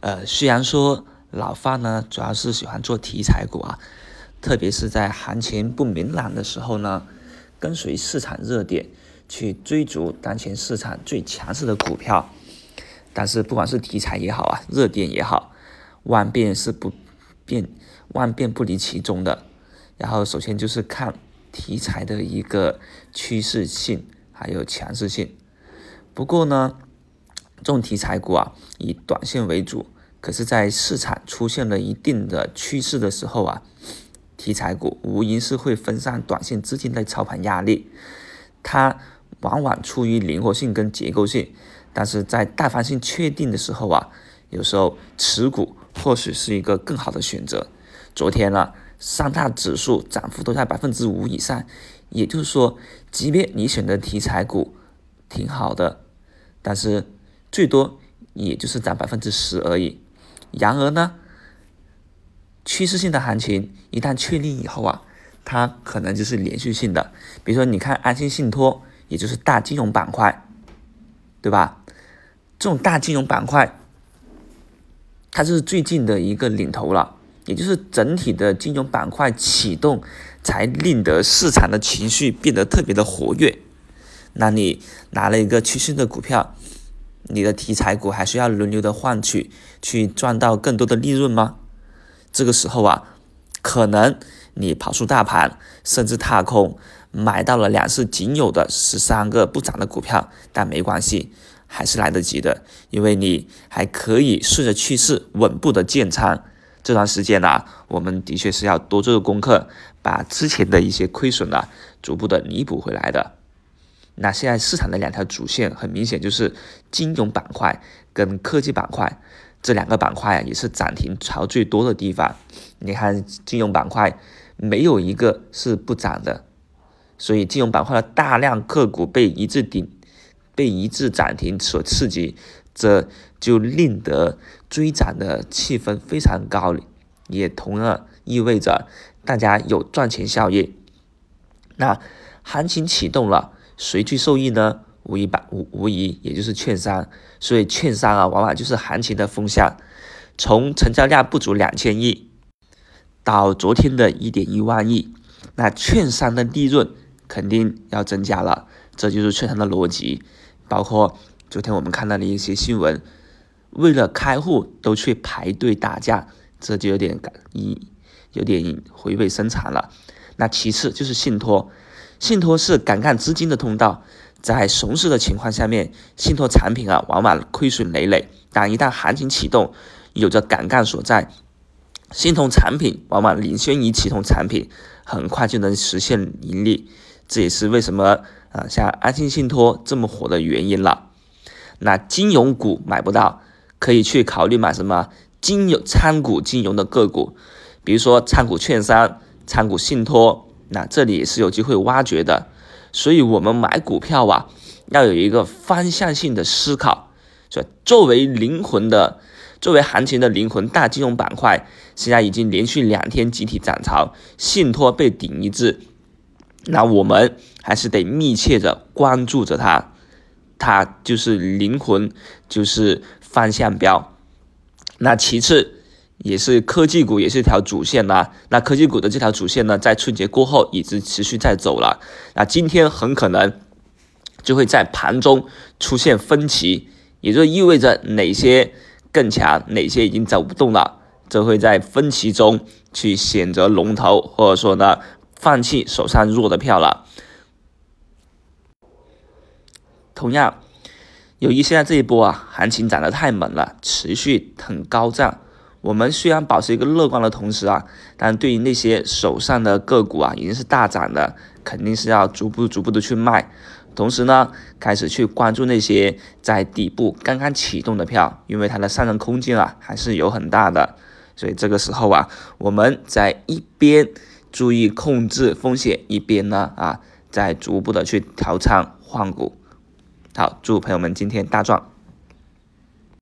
呃，虽然说老范呢主要是喜欢做题材股啊，特别是在行情不明朗的时候呢，跟随市场热点去追逐当前市场最强势的股票。但是不管是题材也好啊，热点也好，万变是不变，万变不离其宗的。然后首先就是看题材的一个趋势性，还有强势性。不过呢，这种题材股啊，以短线为主。可是，在市场出现了一定的趋势的时候啊，题材股无疑是会分散短线资金的操盘压力。它往往出于灵活性跟结构性，但是在大方向确定的时候啊，有时候持股或许是一个更好的选择。昨天呢，三大指数涨幅都在百分之五以上，也就是说，即便你选的题材股挺好的。但是最多也就是涨百分之十而已。然而呢，趋势性的行情一旦确立以后啊，它可能就是连续性的。比如说，你看安信信托，也就是大金融板块，对吧？这种大金融板块，它就是最近的一个领头了，也就是整体的金融板块启动，才令得市场的情绪变得特别的活跃。那你拿了一个趋势的股票，你的题材股还需要轮流的换取，去赚到更多的利润吗？这个时候啊，可能你跑出大盘，甚至踏空，买到了两市仅有的十三个不涨的股票，但没关系，还是来得及的，因为你还可以顺着趋势稳步的建仓。这段时间呢，我们的确是要多做功课，把之前的一些亏损呢，逐步的弥补回来的。那现在市场的两条主线很明显就是金融板块跟科技板块这两个板块啊，也是涨停潮最多的地方。你看金融板块没有一个是不涨的，所以金融板块的大量个股被一致顶、被一致涨停所刺激，这就令得追涨的气氛非常高，也同样意味着大家有赚钱效应。那行情启动了。谁去受益呢？无疑吧，无无疑，也就是券商。所以券商啊，往往就是行情的风向。从成交量不足两千亿，到昨天的一点一万亿，那券商的利润肯定要增加了。这就是券商的逻辑。包括昨天我们看到的一些新闻，为了开户都去排队打架，这就有点感一有点回味生产了。那其次就是信托。信托是杠杆资金的通道，在熊市的情况下面，信托产品啊往往亏损累累，但一旦行情启动，有着杠杆所在，信托产品往往领先于启动产品，很快就能实现盈利。这也是为什么啊像安信信托这么火的原因了。那金融股买不到，可以去考虑买什么金融参股金融的个股，比如说参股券商、参股信托。那这里也是有机会挖掘的，所以我们买股票啊，要有一个方向性的思考。所以作为灵魂的，作为行情的灵魂，大金融板块现在已经连续两天集体涨潮，信托被顶一致，那我们还是得密切的关注着它，它就是灵魂，就是方向标。那其次。也是科技股，也是一条主线呐。那科技股的这条主线呢，在春节过后已经持续在走了。那今天很可能就会在盘中出现分歧，也就意味着哪些更强，哪些已经走不动了，这会在分歧中去选择龙头，或者说呢，放弃手上弱的票了。同样，由于现在这一波啊，行情涨得太猛了，持续很高涨。我们虽然保持一个乐观的同时啊，但对于那些手上的个股啊，已经是大涨的，肯定是要逐步逐步的去卖。同时呢，开始去关注那些在底部刚刚启动的票，因为它的上升空间啊还是有很大的。所以这个时候啊，我们在一边注意控制风险，一边呢啊，在逐步的去调仓换股。好，祝朋友们今天大赚！